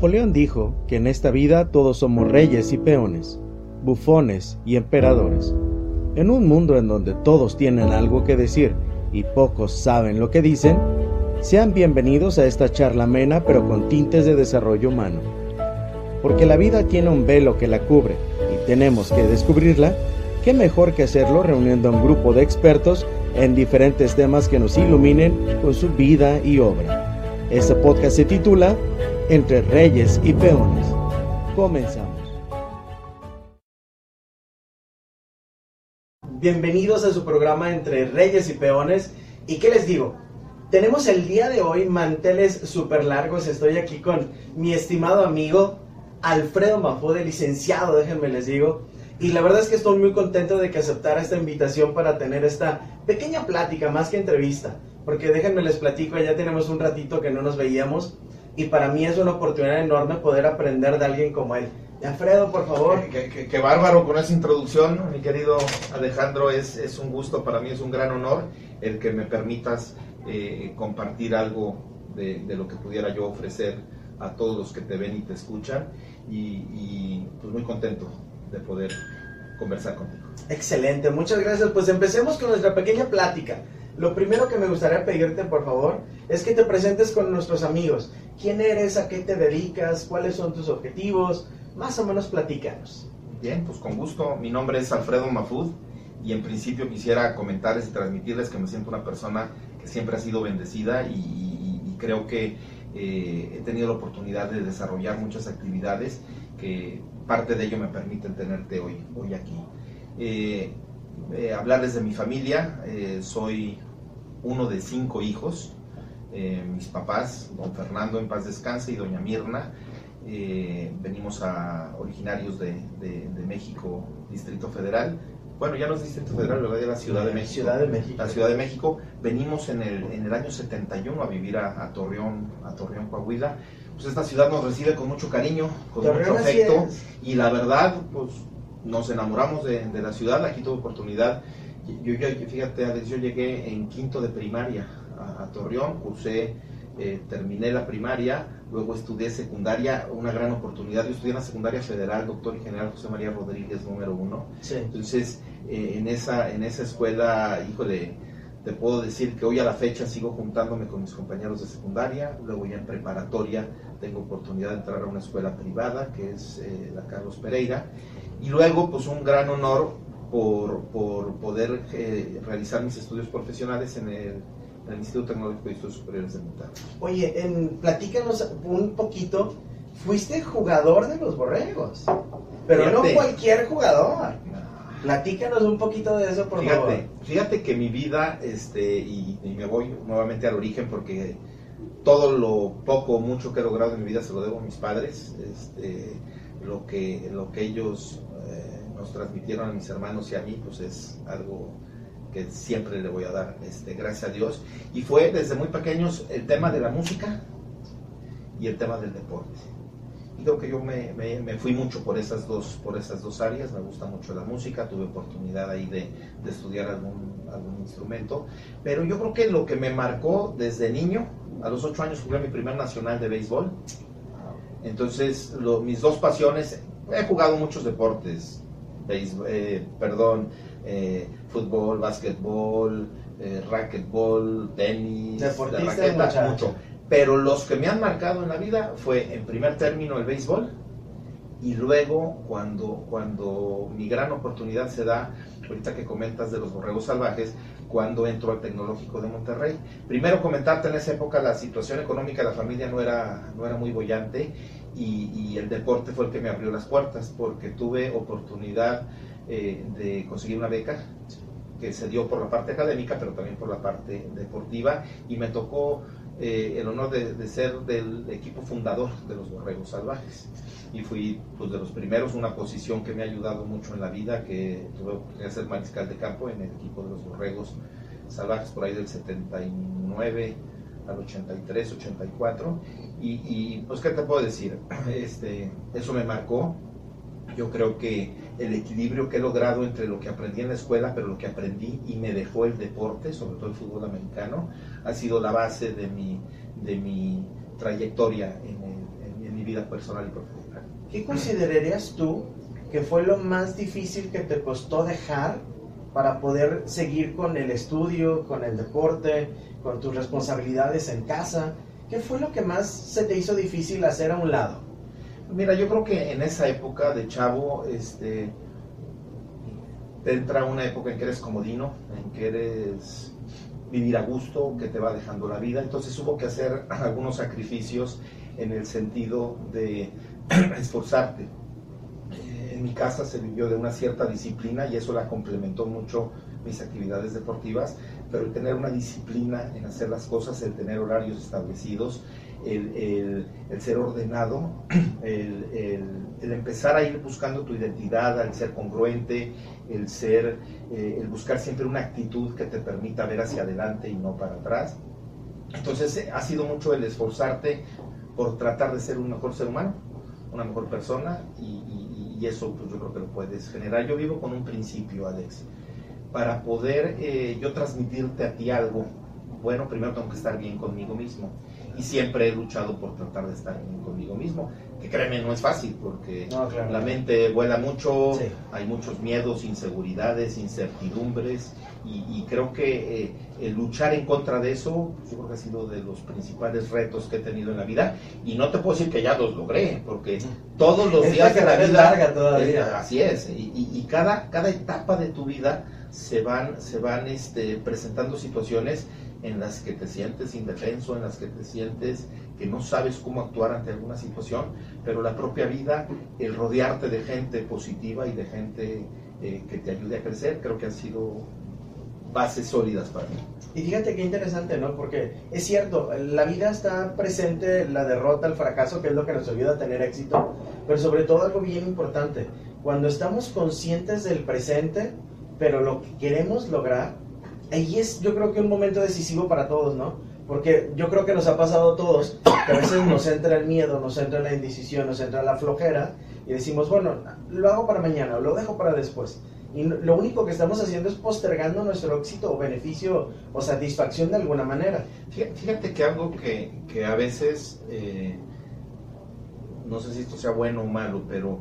Napoleón dijo que en esta vida todos somos reyes y peones, bufones y emperadores. En un mundo en donde todos tienen algo que decir y pocos saben lo que dicen, sean bienvenidos a esta charla amena pero con tintes de desarrollo humano. Porque la vida tiene un velo que la cubre y tenemos que descubrirla, qué mejor que hacerlo reuniendo a un grupo de expertos en diferentes temas que nos iluminen con su vida y obra. Este podcast se titula Entre Reyes y Peones. Comenzamos. Bienvenidos a su programa Entre Reyes y Peones. ¿Y qué les digo? Tenemos el día de hoy manteles súper largos. Estoy aquí con mi estimado amigo Alfredo Mafude, licenciado, déjenme les digo. Y la verdad es que estoy muy contento de que aceptara esta invitación para tener esta pequeña plática, más que entrevista porque déjenme les platico, ya tenemos un ratito que no nos veíamos y para mí es una oportunidad enorme poder aprender de alguien como él. Alfredo, por favor. Qué, bárbaro con esa introducción, mi querido Alejandro, es, es, un gusto, para mí es un gran honor el que me permitas eh, compartir algo de, de, lo que pudiera yo ofrecer a todos los que te ven y te escuchan y, y pues muy contento de poder conversar contigo. Excelente, muchas gracias. Pues empecemos con nuestra pequeña plática. Lo primero que me gustaría pedirte, por favor, es que te presentes con nuestros amigos. ¿Quién eres? ¿A qué te dedicas? ¿Cuáles son tus objetivos? Más o menos platícanos. Bien, pues con gusto. Mi nombre es Alfredo Mafud y en principio quisiera comentarles y transmitirles que me siento una persona que siempre ha sido bendecida y, creo que eh, he tenido la oportunidad de desarrollar muchas actividades que parte de ello me permiten tenerte hoy, hoy aquí. Eh, eh, hablarles de mi familia, soy uno de cinco hijos. Eh, mis papás, don Fernando en paz descanse y doña Mirna, eh, venimos a originarios de, México, Distrito Federal. Bueno, ya no es Distrito Federal, ¿verdad? Ya la Ciudad de México. Ciudad de México. La Ciudad de México. Venimos en el, en el año 71 a vivir a, Torreón, a Torreón, Coahuila. Pues esta ciudad nos recibe con mucho cariño, con mucho afecto. Y la verdad, pues nos enamoramos de, de la ciudad. Aquí tuve oportunidad yo, fíjate, Alex, yo llegué en quinto de primaria a, Torreón, cursé, eh, terminé la primaria, luego estudié secundaria, una gran oportunidad. Yo estudié en la secundaria federal, doctor y general José María Rodríguez, número uno. Entonces, eh, en, esa, en esa escuela, híjole, te puedo decir que hoy a la fecha sigo juntándome con mis compañeros de secundaria, luego ya en preparatoria tengo oportunidad de entrar a una escuela privada, que es eh, la Carlos Pereira, y luego, pues un gran honor por, por poder eh, realizar mis estudios profesionales en el, en el, Instituto Tecnológico de Estudios Superiores de Monterrey. Oye, en, platícanos un poquito, fuiste jugador de los borregos, pero no cualquier jugador. Platícanos un poquito de eso, por fíjate, favor. Fíjate que mi vida, este, y, y, me voy nuevamente al origen porque todo lo poco o mucho que he logrado en mi vida se lo debo a mis padres. Este, lo que, lo que ellos nos transmitieron a mis hermanos y a mí, pues es algo que siempre le voy a dar este, gracias a Dios. Y fue desde muy pequeños el tema de la música y el tema del deporte. Y creo que yo me, me, fui mucho por esas, dos, por esas dos áreas, me gusta mucho la música, tuve oportunidad ahí de, de estudiar algún, algún instrumento, pero yo creo que lo que me marcó desde niño, a los ocho años jugué mi primer nacional de béisbol, entonces mis dos pasiones, he jugado muchos deportes, eh, perdón, eh, fútbol, básquetbol, eh, racquetball, tenis, raqueta, mucho. Pero los que me han marcado en la vida fue en primer término el béisbol y luego cuando, cuando mi gran oportunidad se da, ahorita que comentas de los borregos salvajes, cuando entro al Tecnológico de Monterrey. Primero comentarte en esa época la situación económica de la familia no era, no era muy bollante y, el deporte fue el que me abrió las puertas porque tuve oportunidad eh, de conseguir una beca que se dio por la parte académica, pero también por la parte deportiva, y me tocó eh, el honor de, ser del equipo fundador de los Borregos Salvajes. Y fui pues, de los primeros, una posición que me ha ayudado mucho en la vida, que tuve de ser mariscal de campo en el equipo de los Borregos Salvajes por ahí del 79 al 83, 84. Y, y pues, ¿qué te puedo decir? Este, eso me marcó. Yo creo que el equilibrio que he logrado entre lo que aprendí en la escuela, pero lo que aprendí y me dejó el deporte, sobre todo el fútbol americano, ha sido la base de mi, de mi trayectoria en, mi mi vida personal y profesional. ¿Qué considerarías tú que fue lo más difícil que te costó dejar para poder seguir con el estudio, con el deporte, con tus responsabilidades en casa? ¿Qué fue lo que más se te hizo difícil hacer a un lado? Mira, yo creo que en esa época de chavo, este, te entra una época en que eres comodino, en que eres vivir a gusto, que te va dejando la vida. Entonces hubo que hacer algunos sacrificios en el sentido de esforzarte. Eh, en mi casa se vivió de una cierta disciplina y eso la complementó mucho mis actividades deportivas, pero el tener una disciplina en hacer las cosas, el tener horarios establecidos, el, ser ordenado, el, empezar a ir buscando tu identidad, el ser congruente, el ser, eh, el buscar siempre una actitud que te permita ver hacia adelante y no para atrás. Entonces eh, ha sido mucho el esforzarte por tratar de ser un mejor ser humano, una mejor persona y, eso pues, yo creo que lo puedes generar. Yo vivo con un principio, Alex. Para poder eh, yo transmitirte a ti algo, bueno, primero tengo que estar bien conmigo mismo y siempre he luchado por tratar de estar bien conmigo mismo, que créeme, no es fácil porque la mente vuela mucho, hay muchos miedos, inseguridades, incertidumbres y, creo que eh, el luchar en contra de eso, yo creo que ha sido de los principales retos que he tenido en la vida y no te puedo decir que ya los logré, porque todos los días de la vida... larga todavía. así es, y, cada, cada etapa de tu vida se van, se van este, presentando situaciones en las que te sientes indefenso, en las que te sientes que no sabes cómo actuar ante alguna situación, pero la propia vida, el rodearte de gente positiva y de gente eh, que te ayude a crecer, creo que han sido bases sólidas para mí. Y fíjate qué interesante, ¿no? Porque es cierto, la vida está presente, la derrota, el fracaso, que es lo que nos ayuda a tener éxito, pero sobre todo algo bien importante, cuando estamos conscientes del presente, pero lo que queremos lograr, ahí es yo creo que un momento decisivo para todos, ¿no? Porque yo creo que nos ha pasado a todos, que a veces nos entra el miedo, nos entra la indecisión, nos entra la flojera y decimos, bueno, lo hago para mañana o lo dejo para después. Y lo único que estamos haciendo es postergando nuestro éxito o beneficio o satisfacción de alguna manera. Fíjate que algo que, que a veces, eh, no sé si esto sea bueno o malo, pero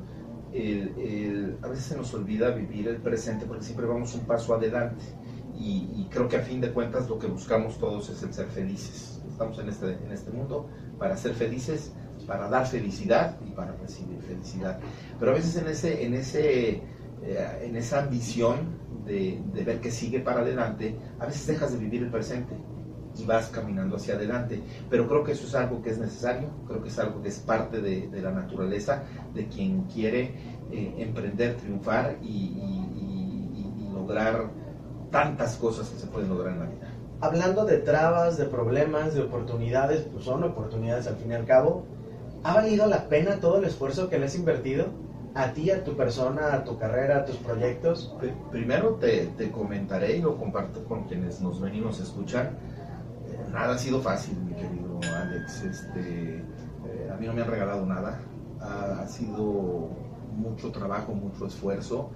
a veces se nos olvida vivir el presente porque siempre vamos un paso adelante y, creo que a fin de cuentas lo que buscamos todos es el ser felices. Estamos en este, en este mundo para ser felices, para dar felicidad y para recibir felicidad. Pero a veces en, ese, en, ese, eh, en esa ambición de, ver que sigue para adelante, a veces dejas de vivir el presente y vas caminando hacia adelante. Pero creo que eso es algo que es necesario, creo que es algo que es parte de, la naturaleza de quien quiere eh, emprender, triunfar y lograr tantas cosas que se pueden lograr en la vida. Hablando de trabas, de problemas, de oportunidades, pues son oportunidades al fin y al cabo. ¿Ha valido la pena todo el esfuerzo que le has invertido? A ti, a tu persona, a tu carrera, a tus proyectos. Primero te, te comentaré y lo comparto con quienes nos venimos a escuchar. Eh, nada ha sido fácil, mi querido Alex. Este, eh, a mí no me han regalado nada. Ha, ha sido mucho trabajo, mucho esfuerzo.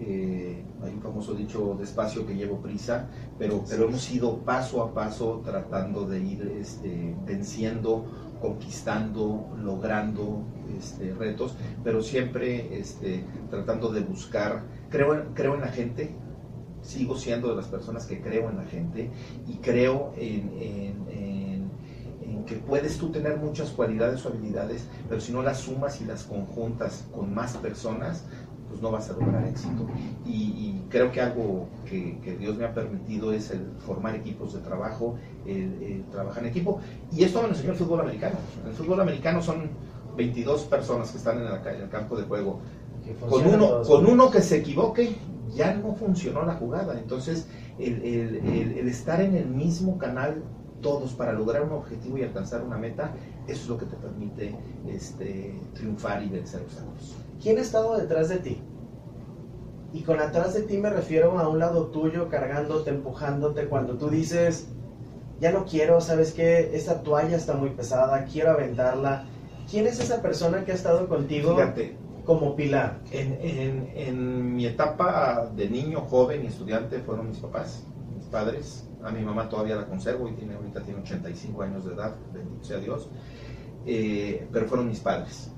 Eh, hay un famoso dicho despacio que llevo prisa, pero, pero hemos ido paso a paso tratando de ir este, venciendo, conquistando, logrando este, retos, pero siempre este, tratando de buscar, creo, creo en la gente, sigo siendo de las personas que creo en la gente y creo en que puedes tú tener muchas cualidades o habilidades, pero si no las sumas y las conjuntas con más personas, pues no vas a lograr éxito. Y, creo que algo que, Dios me ha permitido es el formar equipos de trabajo, el, trabajar en equipo. Y esto me lo enseñó el fútbol americano. En el fútbol americano son 22 personas que están en, el campo de juego. Con uno, con uno que se equivoque, ya no funcionó la jugada. Entonces, el, el, estar en el mismo canal todos para lograr un objetivo y alcanzar una meta, eso es lo que te permite este, triunfar y vencer obstáculos. ¿quién ha estado detrás de ti? Y con atrás de ti me refiero a un lado tuyo, cargándote, empujándote, cuando tú dices, ya no quiero, ¿sabes qué? Esta toalla está muy pesada, quiero aventarla. ¿Quién es esa persona que ha estado contigo como pilar? En, en, mi etapa de niño, joven y estudiante fueron mis papás, mis padres. A mi mamá todavía la conservo y tiene, ahorita tiene 85 años de edad, bendito sea Dios. eh, pero fueron mis padres.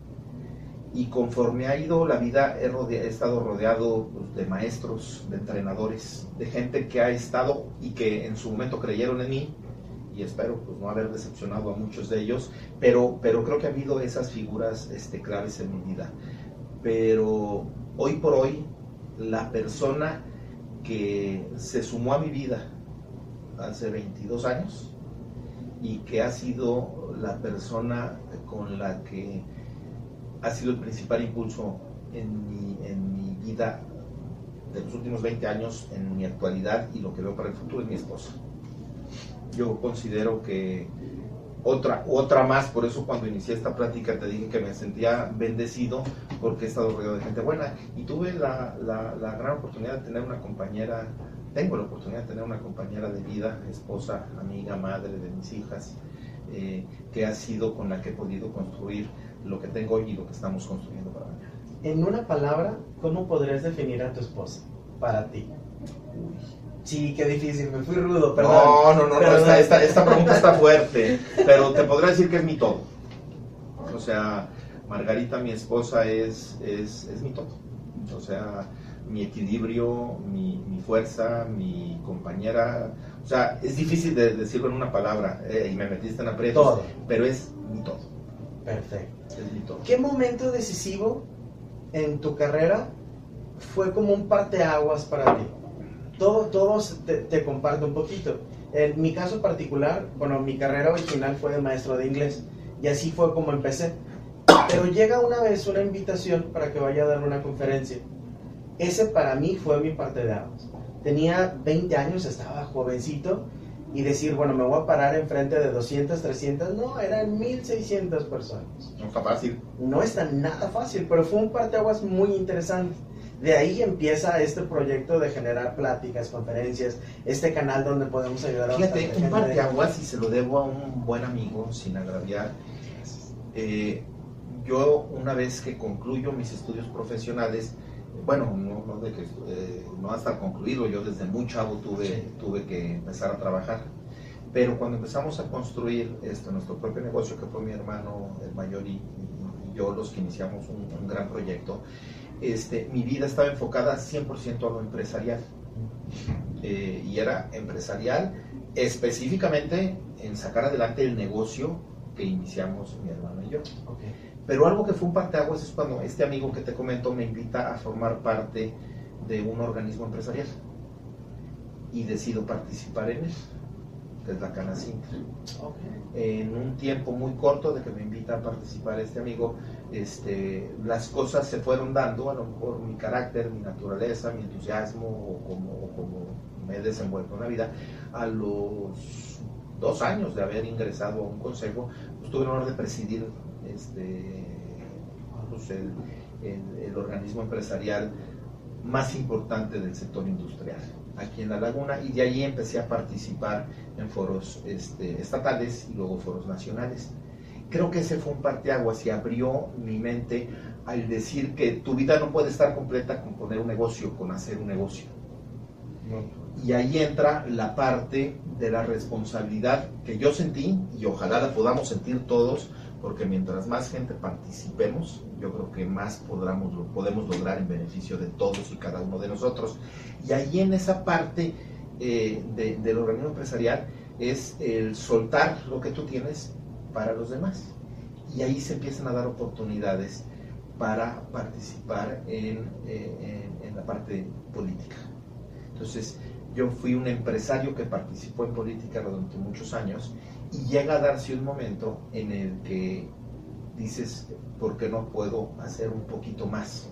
Y conforme ha ido la vida, he, he estado rodeado pues, de maestros, de entrenadores, de gente que ha estado y que en su momento creyeron en mí, y espero pues, no haber decepcionado a muchos de ellos, pero, pero creo que ha habido esas figuras este, claves en mi vida. Pero hoy por hoy, la persona que se sumó a mi vida hace 22 años y que ha sido la persona con la que ha sido el principal impulso en mi, en mi vida de los últimos 20 años, en mi actualidad y lo que veo para el futuro es mi esposa. Yo considero que otra, otra más, por eso cuando inicié esta plática te dije que me sentía bendecido porque he estado rodeado de gente buena y tuve la, la, la gran oportunidad de tener una compañera tengo la oportunidad de tener una compañera de vida, esposa, amiga, madre de mis hijas, eh, que ha sido con la que he podido construir lo que tengo hoy y lo que estamos construyendo para mañana. En una palabra, ¿cómo podrías definir a tu esposa para ti? Sí, qué difícil, me fui rudo, perdón. No, no, no, no esta, esta, pregunta está fuerte, pero te podría decir que es mi todo. O sea, Margarita, mi esposa, es, es, es mi todo. O sea, mi equilibrio, mi, mi, fuerza, mi compañera. O sea, es difícil de decirlo en una palabra eh, y me metiste en aprietos, pero es mi todo. Perfecto. Es mi todo. ¿Qué momento decisivo en tu carrera fue como un parteaguas para ti? Todo, todos te, te comparto un poquito. En mi caso particular, bueno, mi carrera original fue de maestro de inglés y así fue como empecé. Pero llega una vez una invitación para que vaya a dar una conferencia ese para mí fue mi parte de aguas. Tenía 20 años, estaba jovencito y decir, bueno, me voy a parar enfrente de 200, 300, no, eran 1600 personas. No está fácil. No está nada fácil, pero fue un parteaguas muy interesante. De ahí empieza este proyecto de generar pláticas, conferencias, este canal donde podemos ayudar a Fíjate, un parteaguas, y se lo debo a un buen amigo, sin agraviar. Eh, yo, una vez que concluyo mis estudios profesionales, bueno, no, de que, eh, no hasta concluido, yo desde muy chavo tuve, tuve que empezar a trabajar. Pero cuando empezamos a construir esto, nuestro propio negocio, que fue mi hermano el mayor y, yo los que iniciamos un, gran proyecto, este, mi vida estaba enfocada 100% a lo empresarial. Eh, y era empresarial específicamente en sacar adelante el negocio que iniciamos mi hermano y yo. Pero algo que fue un parteaguas es cuando este amigo que te comento me invita a formar parte de un organismo empresarial. Y decido participar en él, que es la Cana En un tiempo muy corto de que me invita a participar este amigo, este, las cosas se fueron dando, a lo mejor mi carácter, mi naturaleza, mi entusiasmo o como, como me he desenvuelto en la vida, a los dos años de haber ingresado a un consejo, pues tuve el honor de presidir este, pues, el, organismo empresarial más importante del sector industrial aquí en La Laguna y de ahí empecé a participar en foros este, estatales y luego foros nacionales. Creo que ese fue un parteaguas y abrió mi mente al decir que tu vida no puede estar completa con poner un negocio, con hacer un negocio. Y ahí entra la parte de la responsabilidad que yo sentí y ojalá la podamos sentir todos porque mientras más gente participemos, yo creo que más podamos, podemos lograr en beneficio de todos y cada uno de nosotros. Y ahí en esa parte eh, del organismo empresarial es el soltar lo que tú tienes para los demás. Y ahí se empiezan a dar oportunidades para participar en, eh, en la parte política. Entonces, yo fui un empresario que participó en política durante muchos años y llega a darse un momento en el que dices, ¿por qué no puedo hacer un poquito más?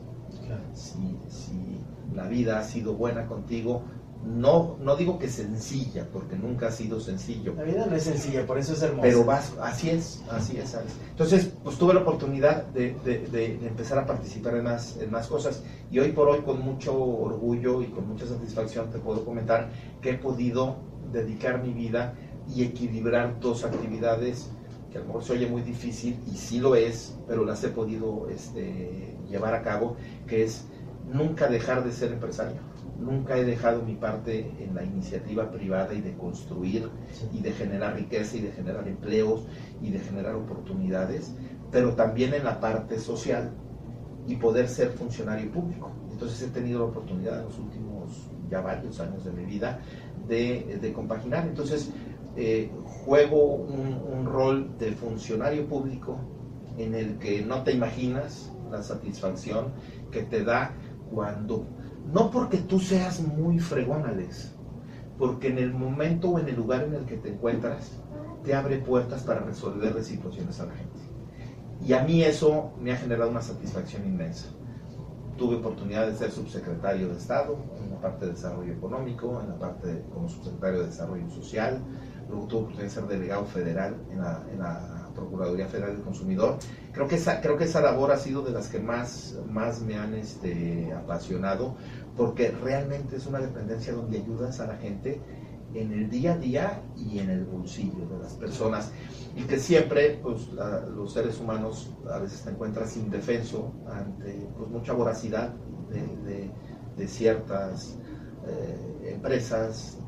Si, si, la vida ha sido buena contigo, no, no digo que sencilla, porque nunca ha sido sencillo. La vida no es sencilla, por eso es hermosa. Pero vas, así es, así es, Entonces, pues tuve la oportunidad de, de, de, empezar a participar en más, en más cosas. Y hoy por hoy, con mucho orgullo y con mucha satisfacción, te puedo comentar que he podido dedicar mi vida y equilibrar dos actividades que a lo mejor se oye muy difícil y sí lo es, pero las he podido este, llevar a cabo, que es nunca dejar de ser empresario, nunca he dejado mi parte en la iniciativa privada y de construir y de generar riqueza y de generar empleos y de generar oportunidades, pero también en la parte social y poder ser funcionario público. Entonces he tenido la oportunidad en los últimos ya varios años de mi vida de, compaginar. Entonces eh, juego un rol de funcionario público en el que no te imaginas la satisfacción que te da cuando no porque tú seas muy fregón, Alex, porque en el momento o en el lugar en el que te encuentras, te abre puertas para resolver situaciones a la gente. Y a mí eso me ha generado una satisfacción inmensa. Tuve oportunidad de ser subsecretario de Estado en la parte de desarrollo económico, en la parte como subsecretario de desarrollo social, tuve oportunidad de ser delegado federal en la, en la Procuraduría Federal del Consumidor. Creo que esa, creo que esa labor ha sido de las que más, más me han este, apasionado, porque realmente es una dependencia donde ayudas a la gente en el día a día y en el bolsillo de las personas. Y que siempre pues, los seres humanos a veces te encuentras indefenso ante pues, mucha voracidad de, de, ciertas eh, empresas,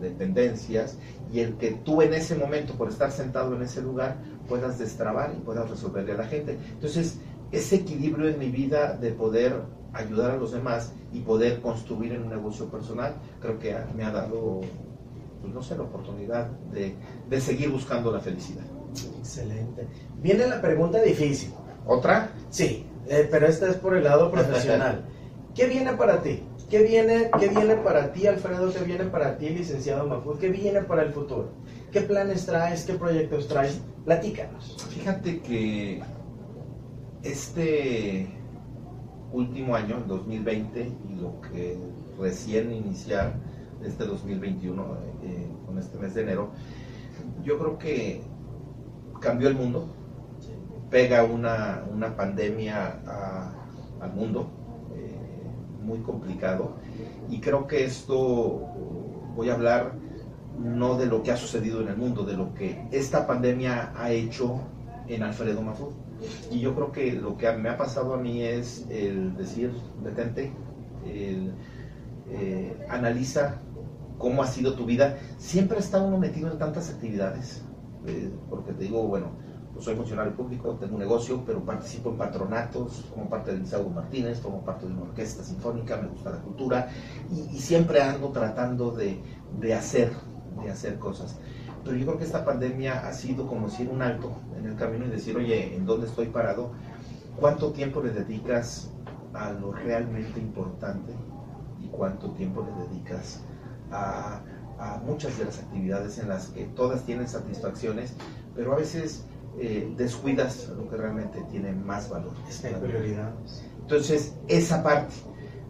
dependencias, y el que tú en ese momento, por estar sentado en ese lugar, puedas destrabar y puedas resolverle a la gente. Entonces, ese equilibrio en mi vida de poder ayudar a los demás y poder construir en un negocio personal, creo que me ha dado, pues no sé, la oportunidad de, de seguir buscando la felicidad. Excelente. Viene la pregunta difícil. ¿Otra? Sí, eh, pero esta es por el lado profesional. ¿Qué viene para ti? ¿Qué viene, ¿Qué viene para ti, Alfredo? ¿Qué viene para ti, licenciado Mafud? ¿Qué viene para el futuro? ¿Qué planes traes? ¿Qué proyectos traes? Platícanos. Fíjate que este último año, el 2020, y lo que recién iniciar este 2021, eh, con este mes de enero, yo creo que cambió el mundo, pega una, una pandemia al mundo, muy complicado y creo que esto voy a hablar no de lo que ha sucedido en el mundo, de lo que esta pandemia ha hecho en Alfredo Mafud. Y yo creo que lo que me ha pasado a mí es el decir, detente, eh, analiza cómo ha sido tu vida. Siempre está uno metido en tantas actividades, eh, porque te digo, bueno, soy funcionario público, tengo un negocio, pero participo en patronatos, como parte del Liceo Martínez, como parte de una orquesta sinfónica, me gusta la cultura y, siempre ando tratando de, de, hacer, de hacer cosas. Pero yo creo que esta pandemia ha sido como decir un alto en el camino y decir, oye, ¿en dónde estoy parado? ¿Cuánto tiempo le dedicas a lo realmente importante y cuánto tiempo le dedicas a, a muchas de las actividades en las que todas tienen satisfacciones, pero a veces eh, descuidas lo que realmente tiene más valor. Entonces, esa parte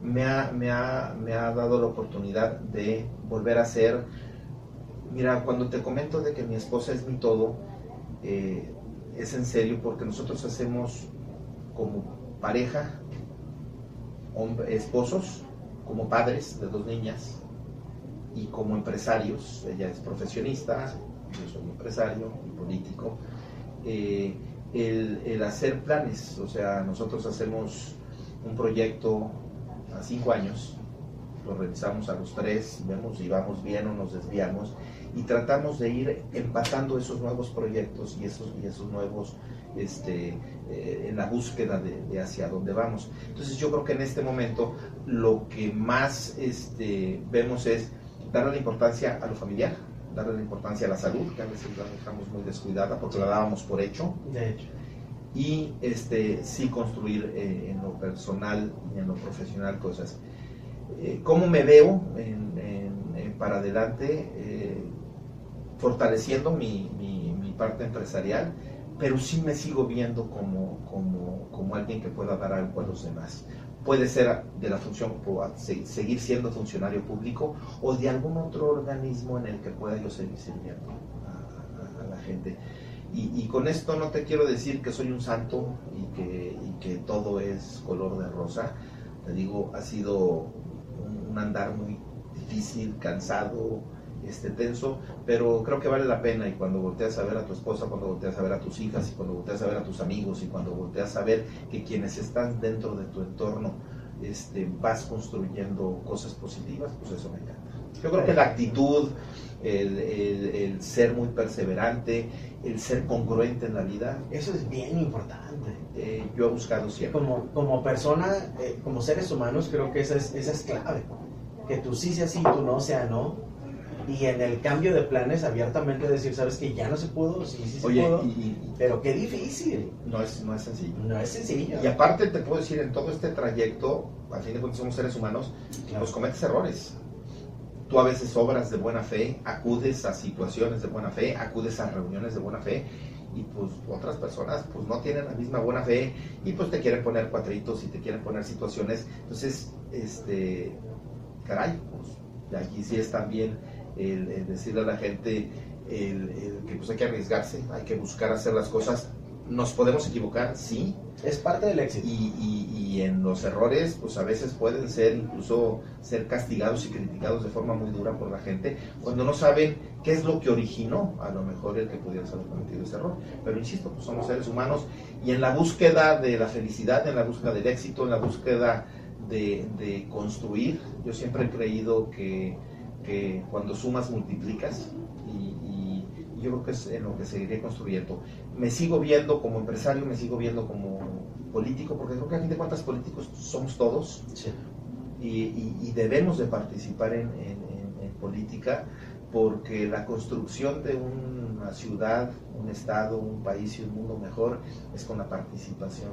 me ha, me, ha, me ha dado la oportunidad de volver a ser, mira, cuando te comento de que mi esposa es mi todo, eh, es en serio porque nosotros hacemos como pareja, esposos, como padres de dos niñas y como empresarios, ella es profesionista, yo soy empresario y político, eh, el, hacer planes. O sea, nosotros hacemos un proyecto a cinco años, lo revisamos a los tres, vemos si vamos bien o nos desviamos y tratamos de ir empatando esos nuevos proyectos y esos, y esos nuevos este, eh, en la búsqueda de, hacia dónde vamos. Entonces yo creo que en este momento lo que más este, vemos es darle importancia a lo familiar, darle la importancia a la salud, que a veces la dejamos muy descuidada porque la dábamos por hecho. De hecho. Y este, sí construir eh, en lo personal y en lo profesional cosas. Eh, ¿Cómo me veo en, para adelante? Eh, fortaleciendo mi, mi, mi, parte empresarial, pero sí me sigo viendo como, como, como alguien que pueda dar algo a los demás puede ser de la función, seguir siendo funcionario público o de algún otro organismo en el que pueda yo seguir sirviendo a, la gente. Y, con esto no te quiero decir que soy un santo y que, que todo es color de rosa. Te digo, ha sido un andar muy difícil, cansado, este, tenso, pero creo que vale la pena y cuando volteas a ver a tu esposa, cuando volteas a ver a tus hijas y cuando volteas a ver a tus amigos y cuando volteas a ver que quienes están dentro de tu entorno este, vas construyendo cosas positivas, pues eso me encanta. Yo creo que la actitud, el, ser muy perseverante, el ser congruente en la vida. Eso es bien importante. Eh, yo he buscado siempre. Como, como persona, eh, como seres humanos, creo que esa es, esa es clave. Que tú sí sea sí, tú no sea no y en el cambio de planes abiertamente decir, sabes que ya no se pudo, sí, sí se pudo, pero qué difícil. No es, no es sencillo. No es sencillo. Y aparte te puedo decir, en todo este trayecto, al fin de cuentas somos seres humanos, pues cometes errores. Tú a veces obras de buena fe, acudes a situaciones de buena fe, acudes a reuniones de buena fe, y pues otras personas pues no tienen la misma buena fe y pues te quieren poner cuatritos y te quieren poner situaciones. Entonces, este, caray, pues aquí sí es también el, decirle a la gente que pues hay que arriesgarse, hay que buscar hacer las cosas. Nos podemos equivocar, sí. Es parte del éxito. Y, y, en los errores, pues a veces pueden ser incluso ser castigados y criticados de forma muy dura por la gente cuando no saben qué es lo que originó a lo mejor el que pudiera haber cometido ese error. Pero insisto, pues somos seres humanos y en la búsqueda de la felicidad, en la búsqueda del éxito, en la búsqueda de, de construir, yo siempre he creído que que cuando sumas multiplicas y, yo creo que es en lo que seguiré construyendo. Me sigo viendo como empresario, me sigo viendo como político, porque creo que a fin de cuentas políticos somos todos y, debemos de participar en, en política porque la construcción de una ciudad, un estado, un país y un mundo mejor es con la participación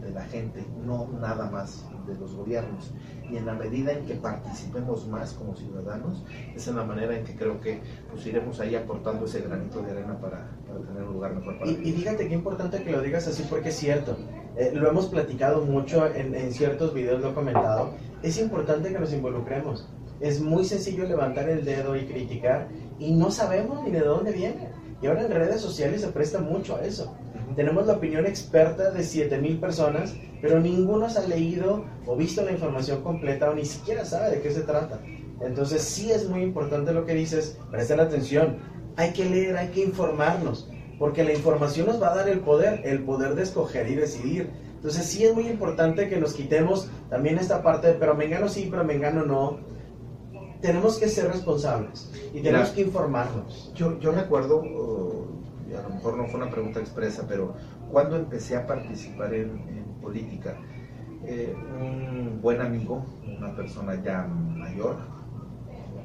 de la gente, no nada más de los gobiernos. Y en la medida en que participemos más como ciudadanos, es en la manera en que creo que pues iremos ahí aportando ese granito de arena para, tener un lugar mejor para y, y fíjate qué importante que lo digas así porque es cierto. Eh, lo hemos platicado mucho en, en ciertos videos, lo he comentado. Es importante que nos involucremos. Es muy sencillo levantar el dedo y criticar y no sabemos ni de dónde viene. Y ahora en redes sociales se presta mucho a eso. Tenemos la opinión experta de 7000 personas, pero ninguno se ha leído o visto la información completa o ni siquiera sabe de qué se trata. Entonces sí es muy importante lo que dices, presten atención, hay que leer, hay que informarnos, porque la información nos va a dar el poder, el poder de escoger y decidir. Entonces sí es muy importante que nos quitemos también esta parte de, pero me engano sí, pero me engano no. Tenemos que ser responsables y tenemos que informarnos. Yo, yo recuerdo a lo mejor no fue una pregunta expresa, pero cuando empecé a participar en, política, eh, un buen amigo, una persona ya mayor,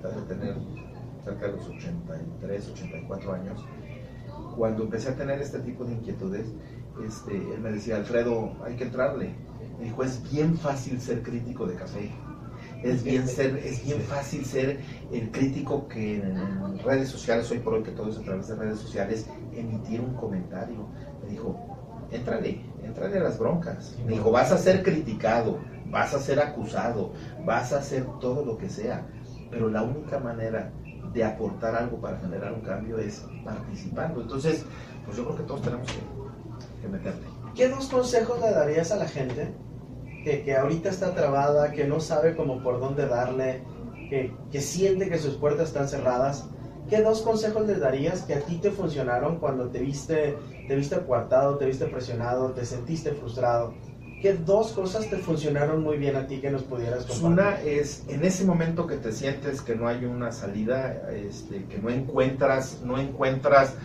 de tener cerca de los 83, 84 años, cuando empecé a tener este tipo de inquietudes, este, él me decía, Alfredo, hay que entrarle. Me dijo, es bien fácil ser crítico de café es bien ser, es bien fácil ser el crítico que en, redes sociales, hoy por hoy que todo es a través de redes sociales, emitir un comentario. Me dijo, entrale, entrale a las broncas. Me dijo, vas a ser criticado, vas a ser acusado, vas a hacer todo lo que sea, pero la única manera de aportar algo para generar un cambio es participando. Entonces, pues yo creo que todos tenemos que, que meterle. ¿Qué dos consejos le darías a la gente que, ahorita está trabada, que no sabe cómo por dónde darle, que, siente que sus puertas están cerradas, ¿qué dos consejos les darías que a ti te funcionaron cuando te viste, te viste acuartado, te viste presionado, te sentiste frustrado? ¿Qué dos cosas te funcionaron muy bien a ti que nos pudieras compartir? Una es, en ese momento que te sientes que no hay una salida, este, que no encuentras, no encuentras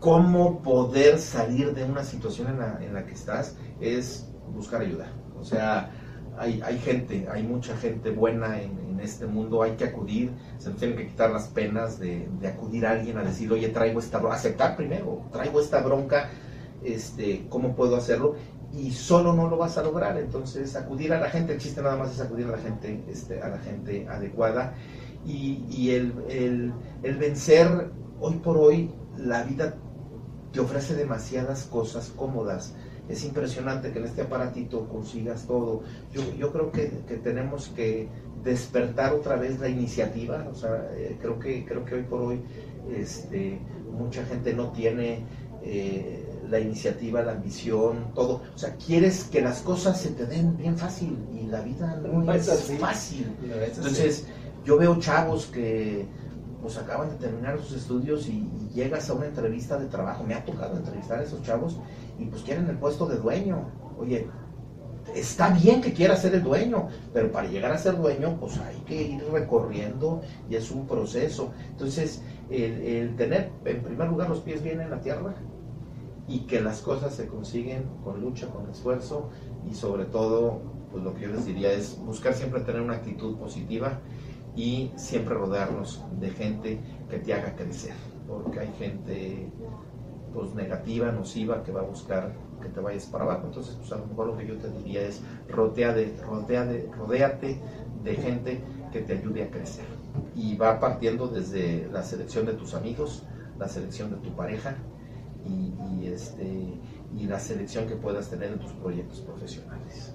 cómo poder salir de una situación en la, en la que estás, es buscar ayuda o sea, hay, hay gente, hay mucha gente buena en, este mundo, hay que acudir, se nos tienen que quitar las penas de, acudir a alguien a decir, oye, traigo esta bronca, aceptar primero, traigo esta bronca, este, ¿cómo puedo hacerlo? Y solo no lo vas a lograr, entonces acudir a la gente, el chiste nada más es acudir a la gente, este, a la gente adecuada y, y el, el vencer, hoy por hoy, la vida te ofrece demasiadas cosas cómodas es impresionante que en este aparatito consigas todo. Yo, yo creo que, que, tenemos que despertar otra vez la iniciativa, o sea, eh, creo, que, creo que hoy por hoy este, mucha gente no tiene eh, la iniciativa, la ambición, todo. O sea, quieres que las cosas se te den bien fácil y la vida no, es, fácil. Entonces, yo veo chavos que pues acaban de terminar sus estudios y, llegas a una entrevista de trabajo. Me ha tocado entrevistar a esos chavos y pues quieren el puesto de dueño. Oye, está bien que quiera ser el dueño, pero para llegar a ser dueño, pues hay que ir recorriendo y es un proceso. Entonces, el, tener en primer lugar los pies bien en la tierra y que las cosas se consiguen con lucha, con esfuerzo y sobre todo, pues lo que yo les diría es buscar siempre tener una actitud positiva y siempre rodearnos de gente que te haga crecer, porque hay gente pues negativa, nociva, que va a buscar que te vayas para abajo. Entonces, pues a lo mejor lo que yo te diría es rodea de, rodea de, gente que te ayude a crecer. Y va partiendo desde la selección de tus amigos, la selección de tu pareja y, este, y la selección que puedas tener en tus proyectos profesionales.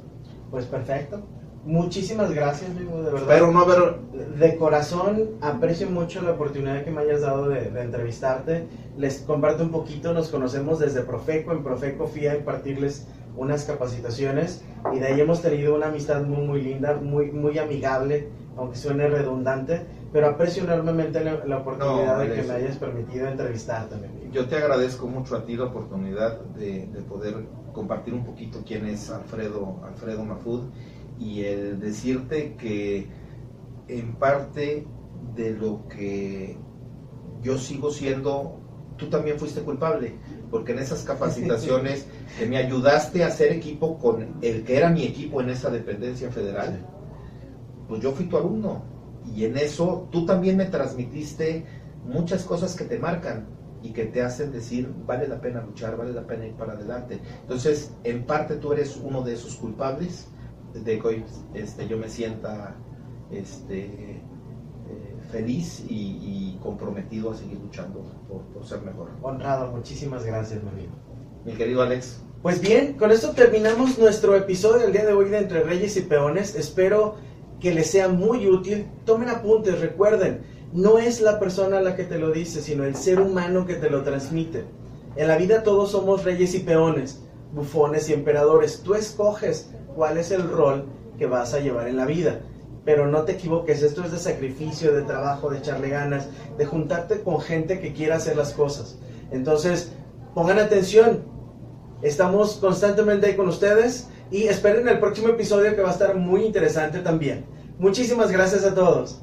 Pues perfecto. Muchísimas gracias, de verdad. Pero no ver... De corazón, aprecio mucho la oportunidad que me hayas dado de, entrevistarte. Les comparto un poquito, nos conocemos desde Profeco. En Profeco fui a impartirles unas capacitaciones y de ahí hemos tenido una amistad muy, muy linda, muy, muy amigable, aunque suene redundante, pero aprecio enormemente la, oportunidad de que me hayas permitido entrevistarte. Yo te agradezco mucho a ti la oportunidad de, de poder compartir un poquito quién es Alfredo, Alfredo Mafud y el decirte que en parte de lo que yo sigo siendo, tú también fuiste culpable, porque en esas capacitaciones que me ayudaste a hacer equipo con el que era mi equipo en esa dependencia federal, pues yo fui tu alumno. Y en eso tú también me transmitiste muchas cosas que te marcan y que te hacen decir, vale la pena luchar, vale la pena ir para adelante. Entonces, en parte tú eres uno de esos culpables de que hoy este, yo me sienta este, eh, feliz y, comprometido a seguir luchando por, ser mejor. Honrado, muchísimas gracias, mi amigo. Mi querido Alex. Pues bien, con esto terminamos nuestro episodio del día de hoy de Entre Reyes y Peones. Espero que les sea muy útil. Tomen apuntes, recuerden, no es la persona la que te lo dice, sino el ser humano que te lo transmite. En la vida todos somos reyes y peones, bufones y emperadores. Tú escoges cuál es el rol que vas a llevar en la vida. Pero no te equivoques, esto es de sacrificio, de trabajo, de echarle ganas, de juntarte con gente que quiera hacer las cosas. Entonces, pongan atención, estamos constantemente ahí con ustedes y esperen el próximo episodio que va a estar muy interesante también. Muchísimas gracias a todos.